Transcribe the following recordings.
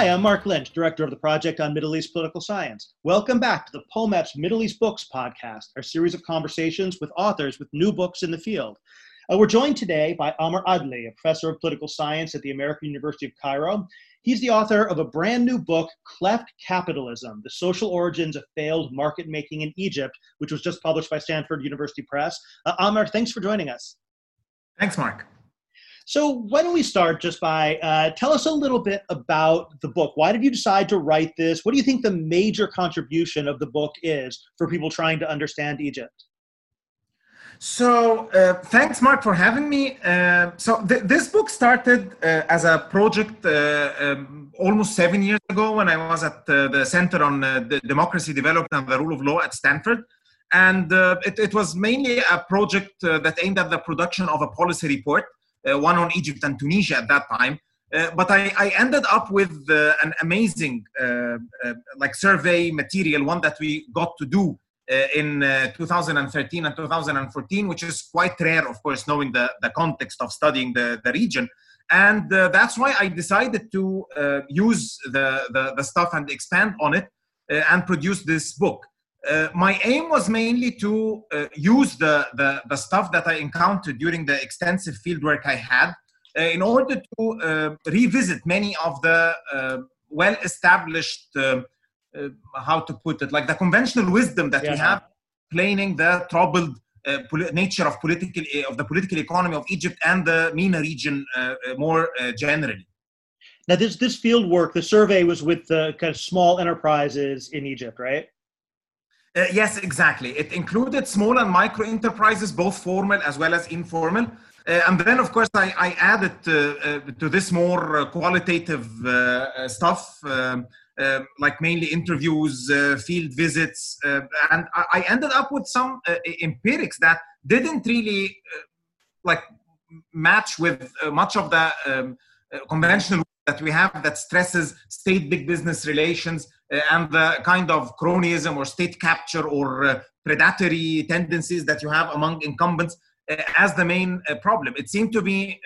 Hi, I'm Mark Lynch, Director of the Project on Middle East Political Science. Welcome back to the POMEPS Middle East Books podcast, our series of conversations with authors with new books in the field. Uh, we're joined today by Amr Adly, a professor of political science at the American University of Cairo. He's the author of a brand new book, Cleft Capitalism The Social Origins of Failed Market Making in Egypt, which was just published by Stanford University Press. Uh, Amr, thanks for joining us. Thanks, Mark. So, why don't we start just by uh, tell us a little bit about the book? Why did you decide to write this? What do you think the major contribution of the book is for people trying to understand Egypt? So, uh, thanks, Mark, for having me. Uh, so, th- this book started uh, as a project uh, um, almost seven years ago when I was at uh, the Center on uh, the Democracy Development and the Rule of Law at Stanford. And it, it, was mainly a project that aimed at the production of a policy report, Uh, one on Egypt and Tunisia at that time. Uh, but I, I, ended up with uh, an amazing like survey material, one that we got to do uh, in uh, 2013 and 2014, which is quite rare, of course, knowing the, the context of studying the, the region. And uh, that's why I decided to use the, the, the, stuff and expand on it and produce this book. Uh, my aim was mainly to uh, use the, the, the, stuff that I encountered during the extensive fieldwork I had uh, in order to revisit many of the well established uh, how to put it like the conventional wisdom that yeah. we have explaining the troubled uh, nature of political uh, of the political economy of Egypt and the MENA region uh, uh more uh, generally. Now, this this field work, the survey was with the kind of small enterprises in Egypt, right? Yes, exactly. It included small and micro enterprises, both formal as well as informal. and then, of course, I, I added to this more qualitative stuff um, um, like mainly interviews, uh, field visits, uh, and I ended up with some uh, empirics that didn't really uh, like match with uh, much of the um, uh, conventional that we have that stresses state big business relations and the kind of cronyism or state capture or predatory tendencies that you have among incumbents as the main problem. It seemed to be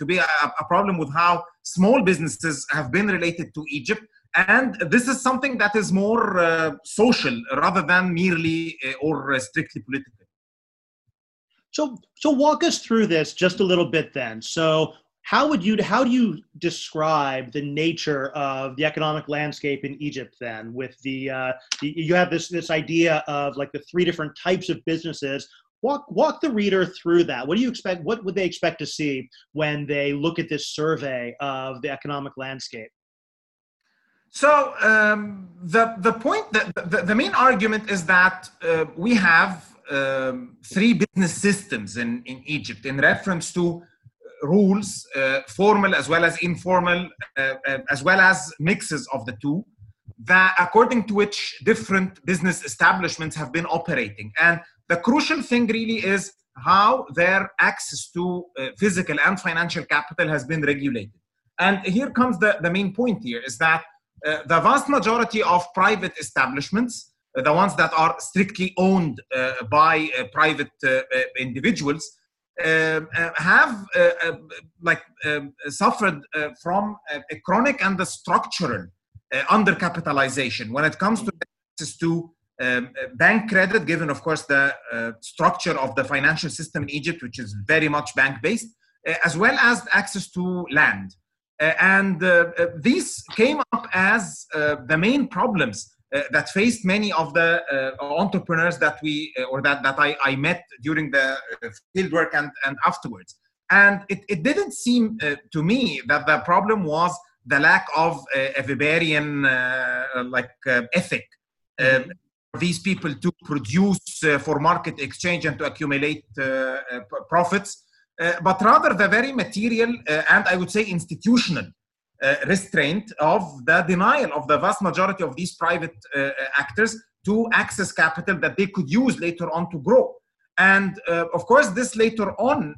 to be a, a problem with how small businesses have been related to Egypt. And this is something that is more uh, social rather than merely uh, or uh, strictly political. So so walk us through this just a little bit then. So how would you how do you describe the nature of the economic landscape in egypt then with the, uh, you have this this idea of like the three different types of businesses. Walk walk the reader through that. What do you expect what would they expect to see when they look at this survey of the economic landscape? So um, the the point that the, the main argument is that uh, we have um, three business systems in, in Egypt in reference to rules, uh, formal as well as informal, uh, uh as well as mixes of the two, that according to which different business establishments have been operating. And the crucial thing really is how their access to uh, physical and financial capital has been regulated. And here comes the, the main point here is that uh, the vast majority of private establishments, uh, the ones that are strictly owned by private individuals, um, have like um, suffered from a chronic and a structural undercapitalization when it comes to access to um, bank credit, given, of course, the uh, structure of the financial system in Egypt, which is very much bank based, uh, as well as access to land. Uh, and uh, uh, these came up as the main problems that faced many of the entrepreneurs that we or that, that I, I met during the fieldwork and, and afterwards. And it, it didn't seem to me that the problem was the lack of a Weberian like ethic. Um, these people to produce uh, for market exchange and to accumulate uh, uh, profits uh, but rather the very material uh, and I would say institutional uh, restraint of the denial of the vast majority of these private actors to access capital that they could use later on to grow. And of course, this later on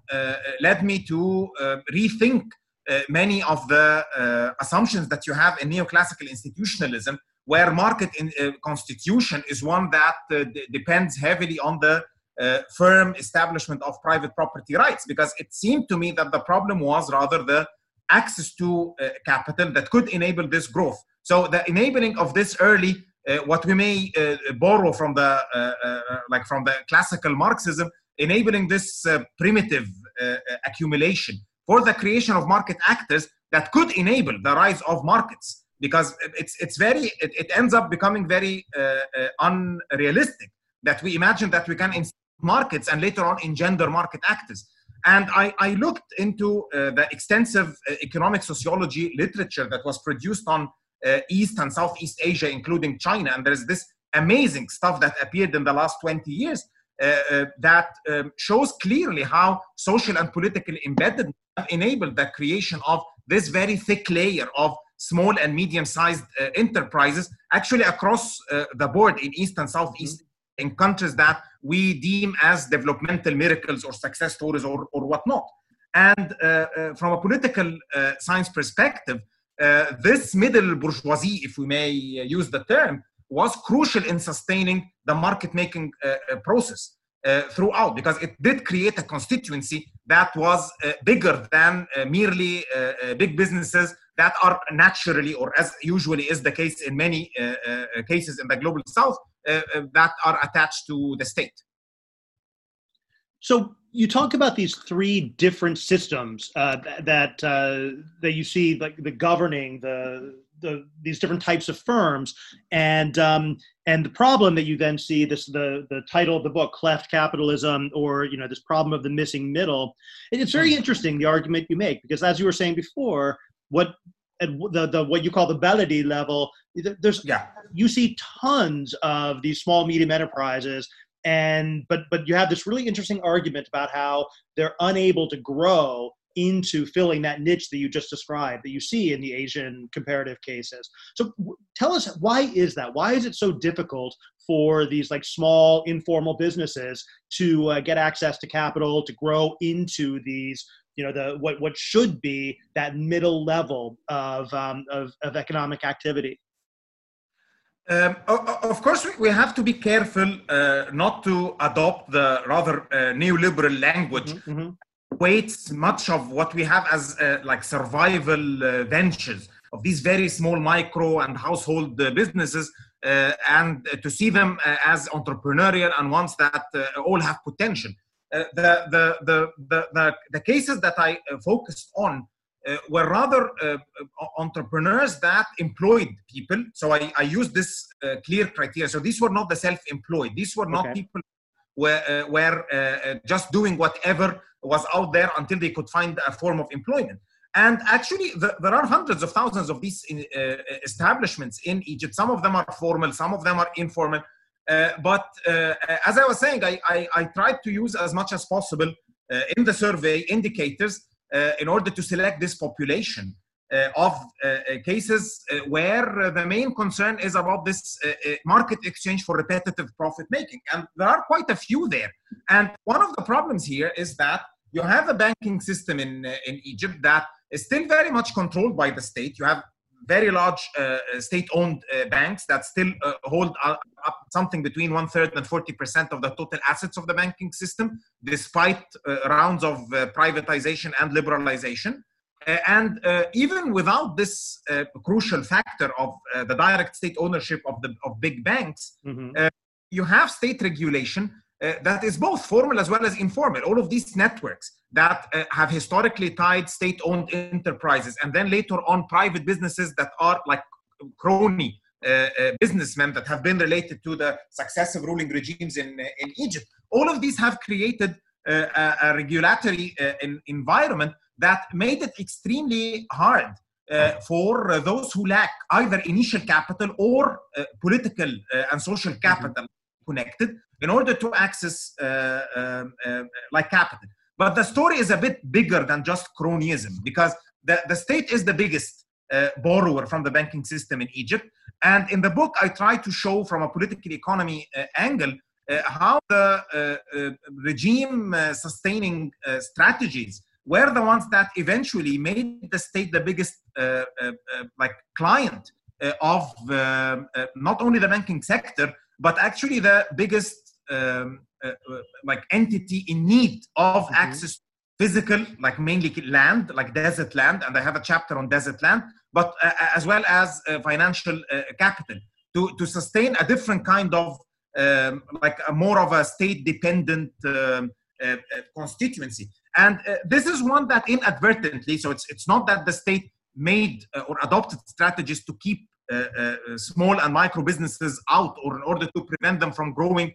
led me to rethink uh, many of the uh, assumptions that you have in neoclassical institutionalism, where market in, uh, constitution is one that d- depends heavily on the uh, firm establishment of private property rights because it seemed to me that the problem was rather the access to uh, capital that could enable this growth. So the enabling of this early, uh, what we may uh, borrow from the like from the classical Marxism, enabling this primitive accumulation for the creation of market actors that could enable the rise of markets because it's it's very it, it ends up becoming very uh, uh, unrealistic that we imagine that we can in markets and later on engender market actors and I, I looked into uh, the extensive uh, economic sociology literature that was produced on uh, East and Southeast Asia, including China. And there's this amazing stuff that appeared in the last 20 years uh, uh, that um, shows clearly how social and political embedded enabled the creation of this very thick layer of small and medium-sized uh, enterprises actually across the board in East and Southeast mm-hmm. In countries that we deem as developmental miracles or success stories or, or whatnot. And uh, uh, from a political uh, science perspective, uh, this middle bourgeoisie, if we may uh, use the term, was crucial in sustaining the market making uh, process. throughout, because it did create a constituency that was bigger than merely big businesses that are naturally, or as usually is the case in many cases in the global south, that are attached to the state. So you talk about these three different systems uh, that uh, that you see, like the governing the the these different types of firms, and um, and the problem that you then see this the the title of the book, cleft capitalism, or you know this problem of the missing middle. It's very hmm. interesting the argument you make because as you were saying before, what at the, the what you call the Beledi level, there's yeah. you see tons of these small medium enterprises, and but but you have this really interesting argument about how they're unable to grow into filling that niche that you just described that you see in the Asian comparative cases. So tell us why is that? Why is it so difficult for these like small informal businesses to uh, get access to capital to grow into these you know the what what should be that middle level of um, of, of economic activity. Um, of course, we have to be careful uh, not to adopt the rather uh, neoliberal language. Mm-hmm, mm-hmm. Weights much of what we have as uh, like survival uh, ventures of these very small micro and household uh, businesses, uh, and to see them as entrepreneurial and ones that all have potential. Uh, the, the, the, the, the, cases that I uh, focused on uh, were rather uh, entrepreneurs that employed people. So I, I used this uh, clear criteria. So these were not the self-employed. These were not okay. people were, uh, were just doing whatever was out there until they could find a form of employment. And actually, the, there are hundreds of thousands of these establishments in Egypt. Some of them are formal, some of them are informal. Uh, but uh, as I was saying, I, I, I, tried to use as much as possible uh, in the survey indicators uh, in order to select this population uh, of uh, cases where the main concern is about this market exchange for repetitive profit making. And there are quite a few there. And one of the problems here is that you have a banking system in, in Egypt that is still very much controlled by the state. You have very large uh, state-owned uh, banks that still uh, hold up something between one third and 40% of the total assets of the banking system, despite rounds of privatization and liberalization. Uh, and uh, even without this uh, crucial factor of the direct state ownership of the of big banks, mm-hmm. you have state regulation uh, that is both formal as well as informal. All of these networks that uh, have historically tied state owned enterprises and then later on private businesses that are like crony uh, uh, businessmen that have been related to the successive ruling regimes in, uh, in Egypt. All of these have created a, a, regulatory in, environment that made it extremely hard uh, for those who lack either initial capital or uh, political uh, and social capital mm-hmm. Connected in order to access uh, um, uh, like capital. But the story is a bit bigger than just cronyism because the, the state is the biggest uh, borrower from the banking system in Egypt. And in the book, I try to show from a political economy uh, angle uh, how the uh, regime sustaining strategies were the ones that eventually made the state the biggest like client of not only the banking sector, but actually the biggest um, uh, uh, like entity in need of mm-hmm. access to physical, like mainly land, like desert land, and I have a chapter on desert land, but uh, as well as uh, financial uh, capital to, to sustain a different kind of, um, like a more of a state dependent um, uh, uh, constituency. And uh, this is one that inadvertently, so it's, it's not that the state made or adopted strategies to keep small and micro businesses out or in order to prevent them from growing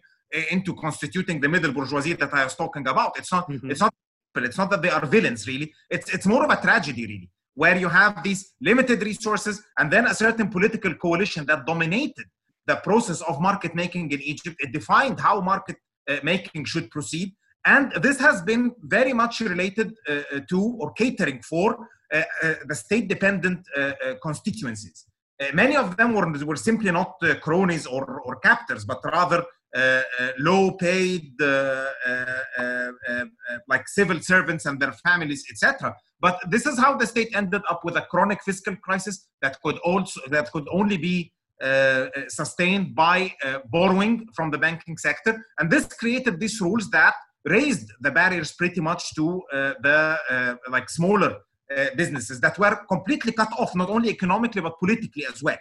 into constituting the middle bourgeoisie that I was talking about. It's not, mm-hmm. it's not it's not that they are villains, really. It's, it's more of a tragedy, really, where you have these limited resources and then a certain political coalition that dominated the process of market making in Egypt. It defined how market uh, making should proceed. And this has been very much related uh, uh to or catering for uh, uh the state dependent uh, constituencies. Many of them were, were simply not cronies or, or captors, but rather uh, uh, low paid uh, like civil servants and their families etc but this is how the state ended up with a chronic fiscal crisis that could also that could only be uh, sustained by uh, borrowing from the banking sector. And this created these rules that raised the barriers pretty much to uh, the like smaller businesses that were completely cut off not only economically but politically as well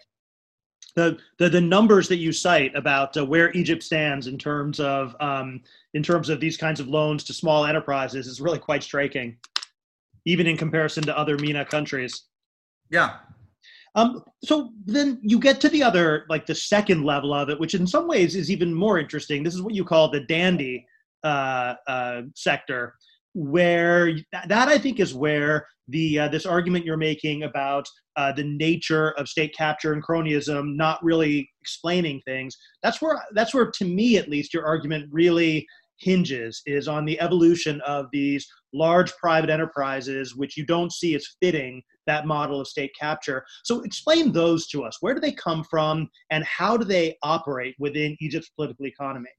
the, the, the numbers that you cite about uh, where Egypt stands in terms of um, in terms of these kinds of loans to small enterprises is really quite striking, even in comparison to other MENA countries. Yeah. Um, so then you get to the other, like the second level of it, which in some ways is even more interesting. This is what you call the dandy uh, uh, sector, where that I think is where the uh, this argument you're making about uh, the nature of state capture and cronyism not really explaining things that's where that's where to me at least your argument really hinges is on the evolution of these large private enterprises which you don't see as fitting that model of state capture. So explain those to us. Where do they come from and how do they operate within egypt's political economy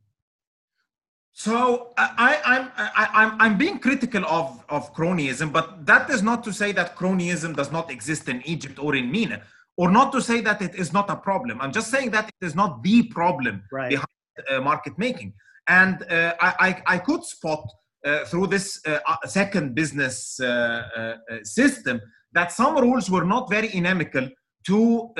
so I, I'm I, I'm I'm being critical of of cronyism, but that is not to say that cronyism does not exist in Egypt or in MENA, or not to say that it is not a problem. I'm just saying that it is not the problem right. behind uh, market making. And uh, I, I, I could spot uh, through this uh, uh, second business uh, system that some rules were not very inimical to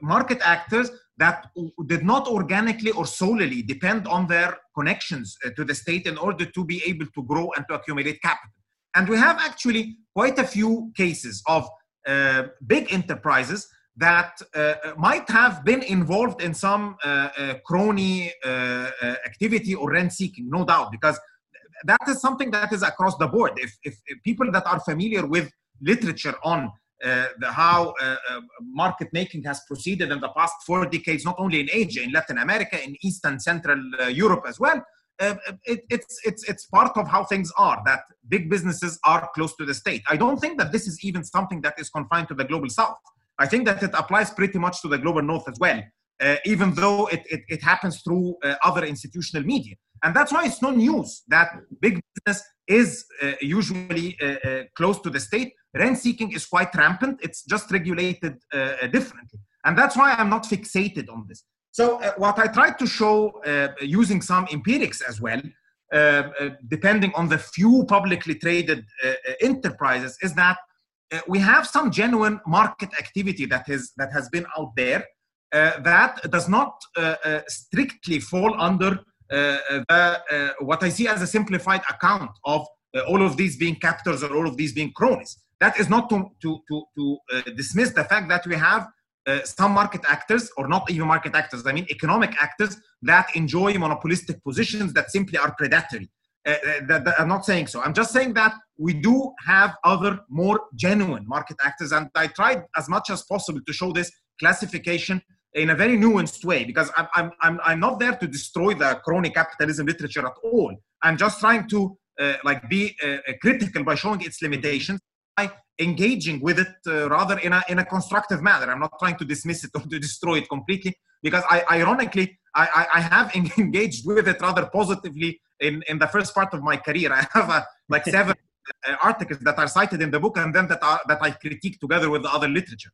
market actors that did not organically or solely depend on their connections uh, to the state in order to be able to grow and to accumulate capital. And we have actually quite a few cases of uh, big enterprises that uh, might have been involved in some uh, uh, crony uh, activity or rent seeking, no doubt, because that is something that is across the board. If, if, if people that are familiar with literature on uh, the, how uh, uh, market making has proceeded in the past four decades, not only in Asia, in Latin America, in East and Central Europe as well. It, it's, it's, it's part of how things are that big businesses are close to the state. I don't think that this is even something that is confined to the global south. I think that it applies pretty much to the global north as well, uh, even though it, it, it happens through uh, other institutional media. And that's why it's no news that big business is uh, usually close to the state Rent seeking is quite rampant. It's just regulated uh, differently. And that's why I'm not fixated on this. So, uh, what I tried to show uh, using some empirics as well, uh, uh, depending on the few publicly traded uh, enterprises, is that we have some genuine market activity that is that has been out there that does not strictly fall under the, what I see as a simplified account of all of these being captors or all of these being cronies. That is not to, to, to, to uh, dismiss the fact that we have uh, some market actors, or not even market actors, I mean economic actors that enjoy monopolistic positions that simply are predatory. Uh, uh, that, that I'm not saying so. I'm just saying that we do have other more genuine market actors, and I tried as much as possible to show this classification in a very nuanced way because I'm, I'm, I'm, not there to destroy the crony capitalism literature at all. I'm just trying to uh, like be uh, critical by showing its limitations engaging with it uh, rather in a, in a constructive manner. I'm not trying to dismiss it or to destroy it completely because I, ironically, I, I, have engaged with it rather positively in, in the first part of my career. I have a, like seven uh, articles that are cited in the book and then that, are, that I critique together with the other literature.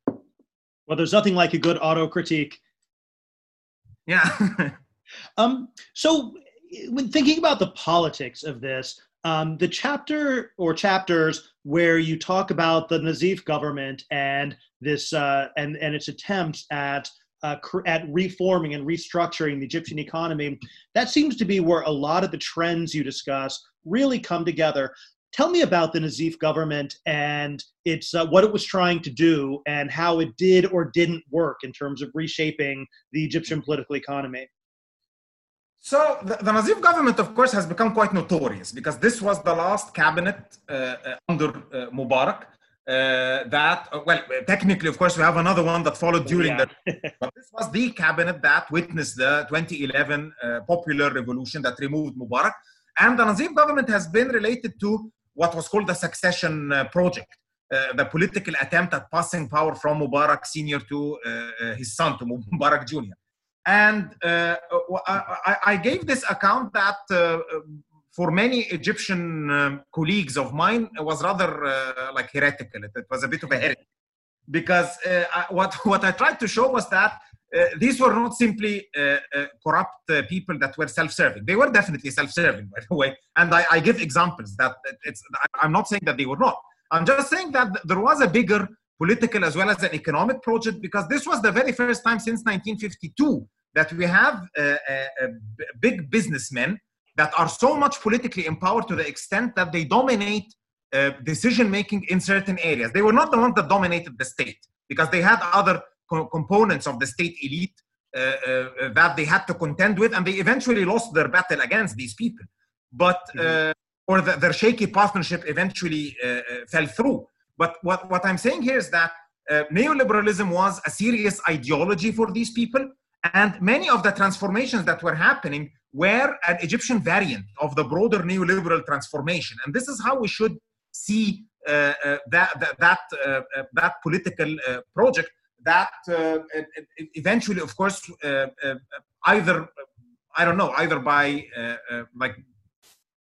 Well, there's nothing like a good auto critique. Yeah. um, so when thinking about the politics of this, Um, the chapter or chapters where you talk about the Nazif government and this uh, and and its attempts at uh, at reforming and restructuring the Egyptian economy, that seems to be where a lot of the trends you discuss really come together. Tell me about the Nazif government and its uh, what it was trying to do and how it did or didn't work in terms of reshaping the Egyptian political economy. So the, the Nazif government, of course, has become quite notorious because this was the last cabinet uh, uh under uh, Mubarak. Uh, that uh, well, technically, of course, we have another one that followed during yeah. the. but this was the cabinet that witnessed the 2011 uh, popular revolution that removed Mubarak, and the Nazif government has been related to what was called the succession project. the political attempt at passing power from Mubarak senior to his son, to Mubarak junior and uh, I, I, gave this account that uh, for many Egyptian um, colleagues of mine was rather uh, like heretical. It, it, was a bit of a heresy because uh, I, what what I tried to show was that uh, these were not simply uh, corrupt people that were self-serving. They were definitely self-serving, by the way. And I, I give examples that it's. I'm not saying that they were not. I'm just saying that there was a bigger political as well as an economic project because this was the very first time since 1952 that we have uh, uh, big businessmen that are so much politically empowered to the extent that they dominate uh, decision making in certain areas. They were not the ones that dominated the state because they had other co- components of the state elite uh, uh, that they had to contend with, and they eventually lost their battle against these people. But mm-hmm. or the, their shaky partnership eventually fell through. But what, what I'm saying here is that uh, neoliberalism was a serious ideology for these people, and many of the transformations that were happening were an Egyptian variant of the broader neoliberal transformation. And this is how we should see uh, uh, that that that, uh, uh, that political uh, project. That eventually, of course, either I don't know, either by like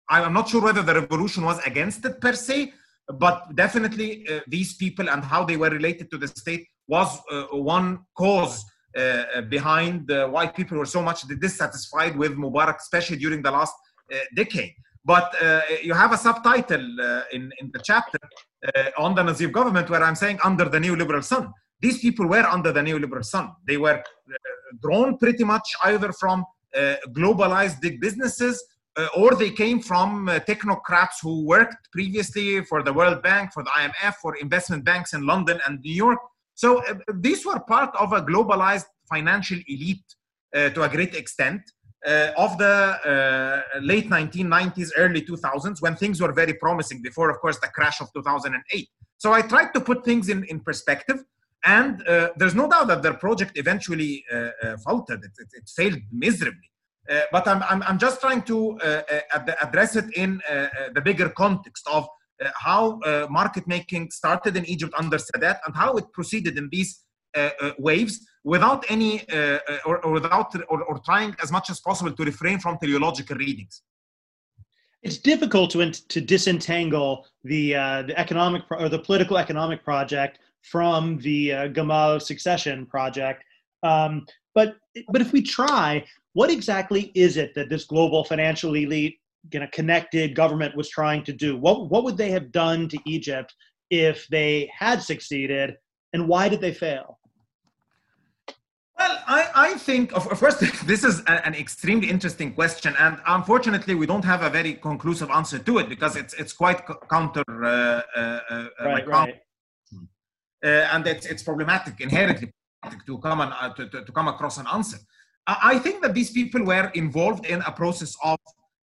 I'm not sure whether the revolution was against it per se, but definitely uh, these people and how they were related to the state was uh, one cause uh, uh behind why people were so much dissatisfied with Mubarak, especially during the last uh, decade. But uh, you have a subtitle in, in the chapter on the Nazif government where I'm saying under the neoliberal sun. These people were under the neoliberal sun. They were drawn pretty much either from globalized big businesses uh, or they came from uh, technocrats who worked previously for the World Bank, for the IMF, for investment banks in London and New York. So uh, these were part of a globalized financial elite uh, to a great extent uh, of the uh, late 1990s, early 2000s, when things were very promising before, of course, the crash of 2008. So I tried to put things in, in perspective. And there's no doubt that their project eventually faltered. It, it, it failed miserably. Uh, but I'm, I'm, I'm, just trying to uh, uh address it in uh, the bigger context of how market making started in Egypt under Sadat and how it proceeded in these waves without any or, or, without or, or trying as much as possible to refrain from teleological readings it's difficult to to disentangle the uh, the economic pro- or the political economic project from the uh, Gamal succession project. Um, but but if we try, what exactly is it that this global financial elite, you know, connected government was trying to do? What what would they have done to Egypt if they had succeeded, and why did they fail? Well, I, I think, of course, this is an extremely interesting question, and unfortunately, we don't have a very conclusive answer to it because it's it's quite counter uh, uh, uh, right, right. Uh, and it's it's problematic inherently to come and, uh, to, to, to come across an answer. I think that these people were involved in a process of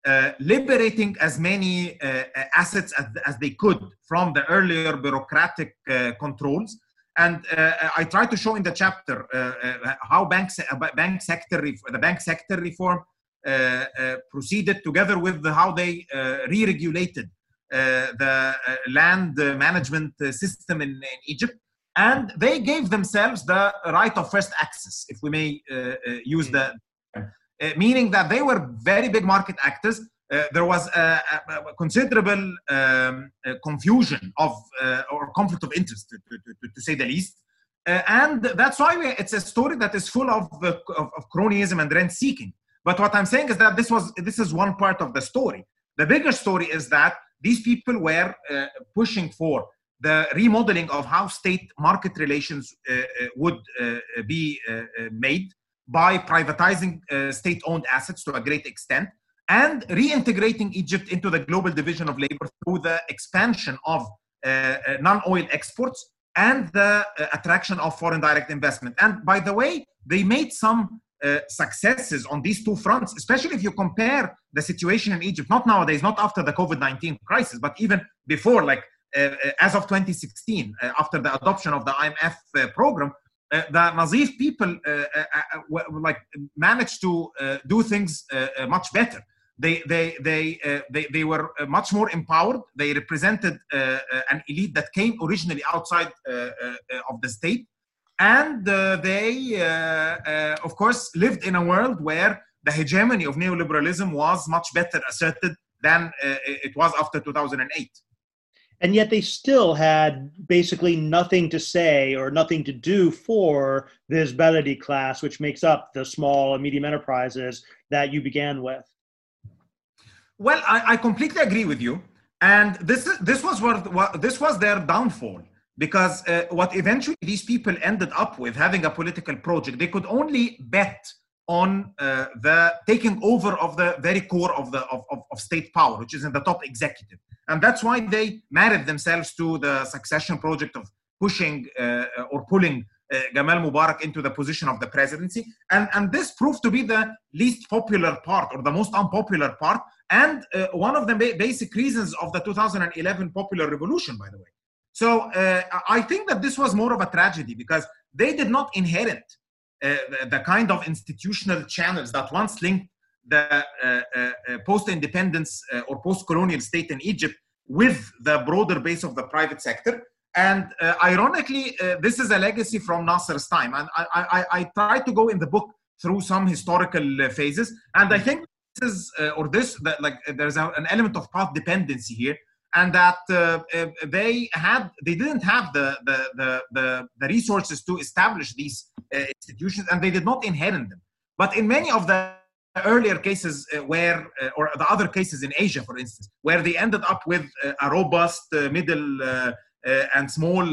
uh, liberating as many uh, assets as, as, they could from the earlier bureaucratic uh, controls. And uh, I try to show in the chapter uh, uh, how banks, bank sector, the bank sector reform proceeded together with the, how they re-regulated the land management system in, in Egypt and they gave themselves the right of first access, if we may uh, uh, use the, uh, meaning that they were very big market actors. Uh, there was a, a considerable um, confusion of or conflict of interest, to, to, to, to say the least. and that's why we, it's a story that is full of, of, of cronyism and rent seeking. But what I'm saying is that this was this is one part of the story. The bigger story is that these people were uh, pushing for the remodeling of how state market relations uh, uh, would uh, be made by privatizing state owned assets to a great extent and reintegrating Egypt into the global division of labor through the expansion of non oil exports and the attraction of foreign direct investment. And by the way, they made some uh, successes on these two fronts, especially if you compare the situation in Egypt, not nowadays, not after the COVID 19 crisis, but even before, like Uh, uh, as of 2016, uh, after the adoption of the IMF uh, program, uh, the Nazif people uh, like managed to do things much better. They, they, they, they, they were much more empowered. They represented an elite that came originally outside of the state and uh, they, uh, uh, of course, lived in a world where the hegemony of neoliberalism was much better asserted than it was after 2008 and yet they still had basically nothing to say or nothing to do for this beledi class which makes up the small and medium enterprises that you began with. Well i, I completely agree with you. And this this was what, what this was their downfall because uh, what eventually these people ended up with having a political project they could only bet on uh, the taking over of the very core of the of, of, of, state power which is in the top executive. And that's why they married themselves to the succession project of pushing uh, or pulling uh, Gamal Mubarak into the position of the presidency. And and this proved to be the least popular part or the most unpopular part and uh, one of the ba- basic reasons of the 2011 popular revolution by the way. So uh, I think that this was more of a tragedy because they did not inherit uh, the, the, kind of institutional channels that once linked the uh, uh, uh post-independence uh, or post-colonial state in Egypt with the broader base of the private sector. And ironically, this is a legacy from Nasser's time. And I, I, I try to go in the book through some historical phases. And I think this is, or this, that like there's a, an element of path dependency here and that uh, uh, they had they didn't have the the, the the, the, resources to establish these uh, institutions and they did not inherit them. But in many of the earlier cases uh, where uh, or the other cases in asia for instance where they ended up with a robust middle and small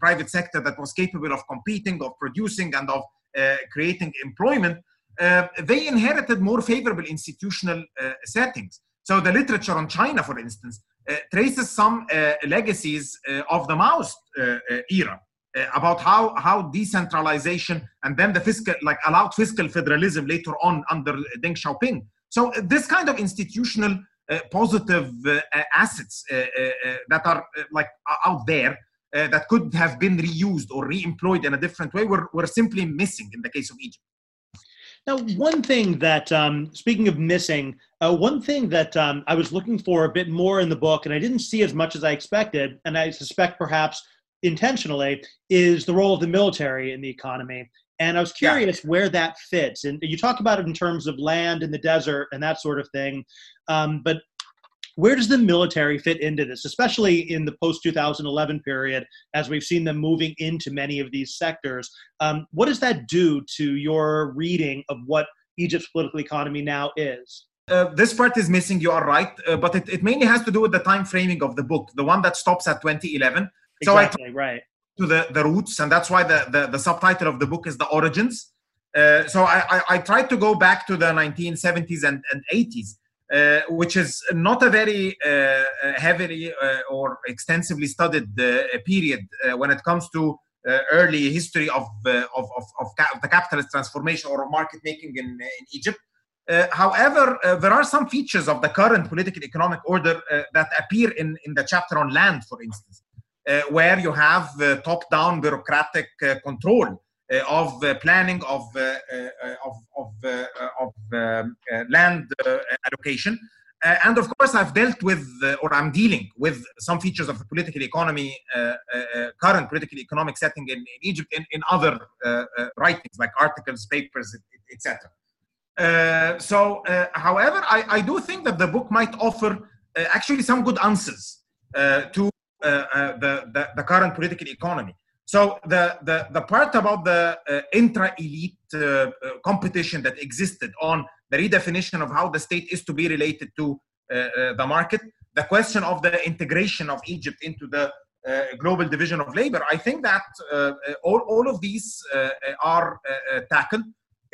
private sector that was capable of competing of producing and of creating employment they inherited more favorable institutional settings so the literature on China, for instance, uh, traces some uh, legacies uh, of the Maoist era about how how decentralization and then the fiscal like allowed fiscal federalism later on under Deng Xiaoping. So this kind of institutional uh, positive uh, assets uh, that are like out there that could have been reused or re-employed in a different way were, were simply missing in the case of Egypt. Now, one thing that, um, speaking of missing, uh, one thing that um, I was looking for a bit more in the book, and I didn't see as much as I expected, and I suspect perhaps intentionally, is the role of the military in the economy. And I was curious yeah. where that fits. And you talk about it in terms of land in the desert and that sort of thing. Um, but where does the military fit into this, especially in the post 2011 period, as we've seen them moving into many of these sectors? Um, what does that do to your reading of what Egypt's political economy now is? Uh, this part is missing, you are right, uh, but it, it mainly has to do with the time framing of the book, the one that stops at 2011. Exactly, so I right. To the, the roots, and that's why the, the, the subtitle of the book is The Origins. Uh, so I, I, I, tried to go back to the 1970s and, and 80s uh, which is not a very uh, uh heavily uh, or extensively studied uh, period when it comes to early history of, of, of, of, the capitalist transformation or market making in, in Egypt. however, there are some features of the current political economic order that appear in, in the chapter on land, for instance, where you have top down bureaucratic control uh, Uh, of uh, planning of uh, uh of of, uh, of um, land allocation. and of course, I've dealt with, or I'm dealing with some features of the political economy, current political economic setting in, in Egypt in, in other writings like articles, papers, etc. Uh, so, uh, however, I, I, do think that the book might offer uh, actually some good answers to the, the, the, current political economy. So the, the, the part about the uh, intra-elite uh, uh, competition that existed on the redefinition of how the state is to be related to uh, uh, the market. The question of the integration of Egypt into the uh, global division of labor. I think that all, all of these are tackled.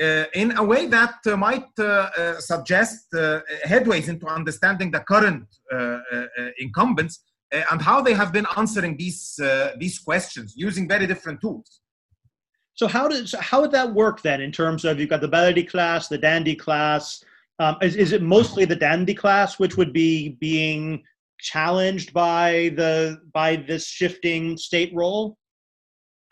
Uh, in a way that uh, might uh, suggest headways into understanding the current incumbents and how they have been answering these these questions using very different tools. So how does how would that work then in terms of you've got the Baladi class, the Dandy class? Um, is, is it mostly the Dandy class which would be being challenged by the by this shifting state role?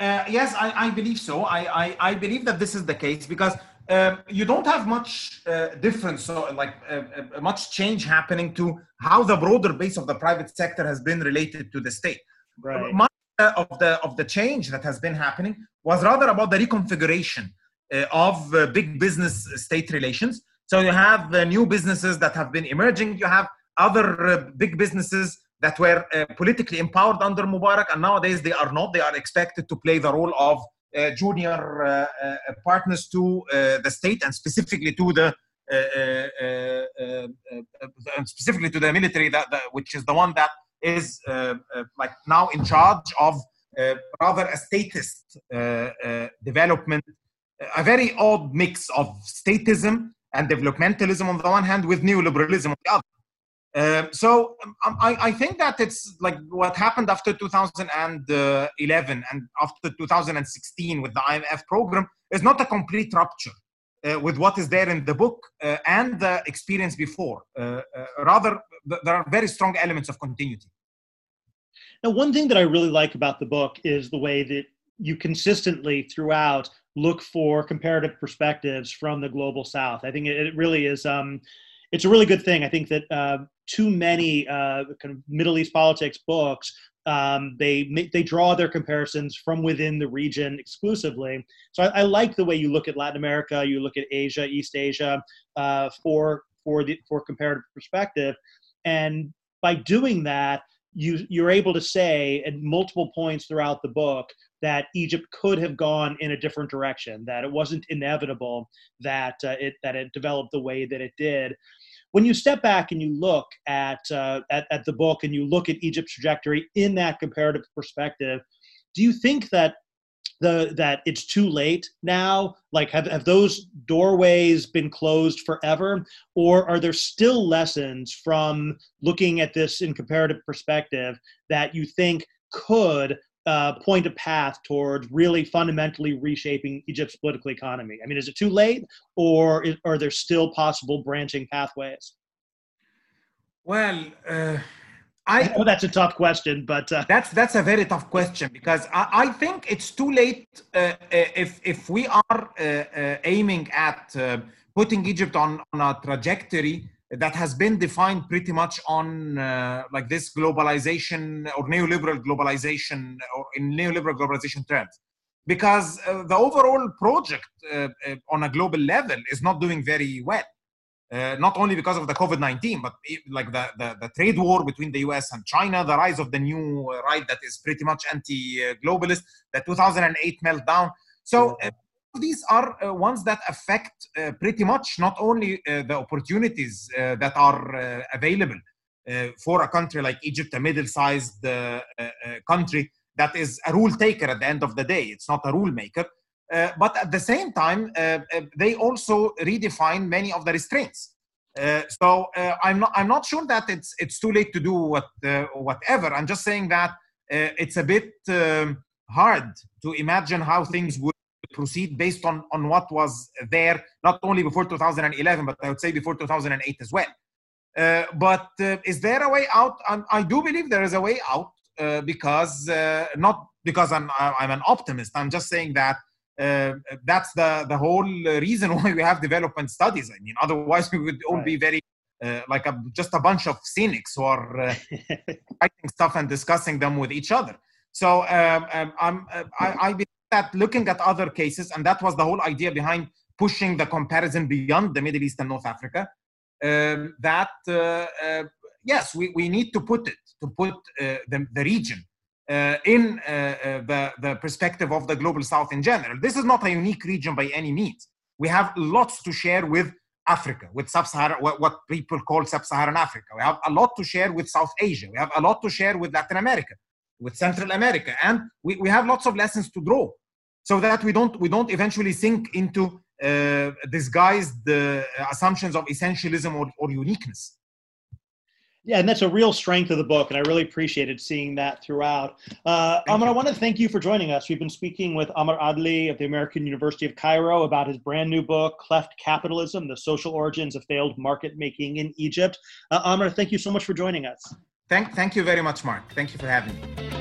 Uh, yes, I, I, believe so. I, I, I, believe that this is the case because um, you don't have much uh, difference, so like uh, uh, much change happening to how the broader base of the private sector has been related to the state. Right. Much uh, of the of the change that has been happening was rather about the reconfiguration uh, of big business state relations. So you have new businesses that have been emerging. You have other big businesses that were uh, politically empowered under Mubarak, and nowadays they are not. They are expected to play the role of Uh, junior uh, uh, partners to uh, the state and specifically to the uh, specifically to the military, that, that, which is the one that is like now in charge of rather a statist development, a very odd mix of statism and developmentalism on the one hand with neoliberalism on the other. Um, so um, I, I, think that it's like what happened after 2011 and after 2016 with the IMF program is not a complete rupture uh, with what is there in the book uh, and the experience before. Uh, uh rather, there are very strong elements of continuity. Now, one thing that I really like about the book is the way that you consistently throughout look for comparative perspectives from the global south. I think it, really is. Um, it's a really good thing. I think that uh, too many uh, kind of Middle East politics books um, they they draw their comparisons from within the region exclusively. So I, I, like the way you look at Latin America, you look at Asia, East Asia, uh, for for the for comparative perspective, and by doing that, you you're able to say at multiple points throughout the book that Egypt could have gone in a different direction, that it wasn't inevitable that uh, it that it developed the way that it did when you step back and you look at, uh, at, at the book and you look at Egypt's trajectory in that comparative perspective, do you think that the that it's too late now? Like, have have those doorways been closed forever, or are there still lessons from looking at this in comparative perspective that you think could uh, point a path towards really fundamentally reshaping Egypt's political economy? I mean, is it too late, or is, are there still possible branching pathways? Well, uh, I, I know that's a tough question, but uh, that's that's a very tough question because I, I think it's too late uh, uh if if we are uh, uh, aiming at putting Egypt on on a trajectory that has been defined pretty much on uh, like this globalization or neoliberal globalization or in neoliberal globalization terms because uh, the overall project uh, uh on a global level is not doing very well. Uh, not only because of the covid-19 but like the, the, the, trade war between the us and china the rise of the new uh, right that is pretty much anti-globalist the 2008 meltdown. So these are uh, ones that affect uh, pretty much not only uh, the opportunities uh, that are uh, available uh, for a country like Egypt, a middle-sized country that is a rule taker at the end of the day. It's not a rule maker. but at the same time, they also redefine many of the restraints. so I'm not. I'm not sure that it's it's too late to do what whatever. I'm just saying that it's a bit um, hard to imagine how things would proceed based on, on what was there, not only before 2011, but I would say before 2008 as well. Uh, but uh, is there a way out? I do believe there is a way out uh, because uh, not because I'm, I'm an optimist. I'm just saying that uh, that's the, the whole reason why we have development studies. I mean, otherwise we would all right. be very uh, like a, just a bunch of cynics who are writing stuff and discussing them with each other. So um, um, I'm, I, I believe at looking at other cases, and that was the whole idea behind pushing the comparison beyond the Middle East and North Africa. Um, that uh, uh, yes, we, we need to put it to put uh, the, the region uh, in uh, uh, the, the perspective of the global South in general. This is not a unique region by any means. We have lots to share with Africa, with sub-Saharan, what, what people call sub-Saharan Africa. We have a lot to share with South Asia. We have a lot to share with Latin America, with Central America, and we, we have lots of lessons to draw, so that we don't we don't eventually sink into uh, disguised the uh, assumptions of essentialism or, or uniqueness. Yeah, and that's a real strength of the book, and I really appreciated seeing that throughout. Uh, Amr, I want to thank you for joining us. We've been speaking with Amr Adly of the American University of Cairo about his brand new book, Cleft Capitalism The Social Origins of Failed Market Making in Egypt. Uh, Amr, thank you so much for joining us. Thank, thank you very much, Mark. Thank you for having me.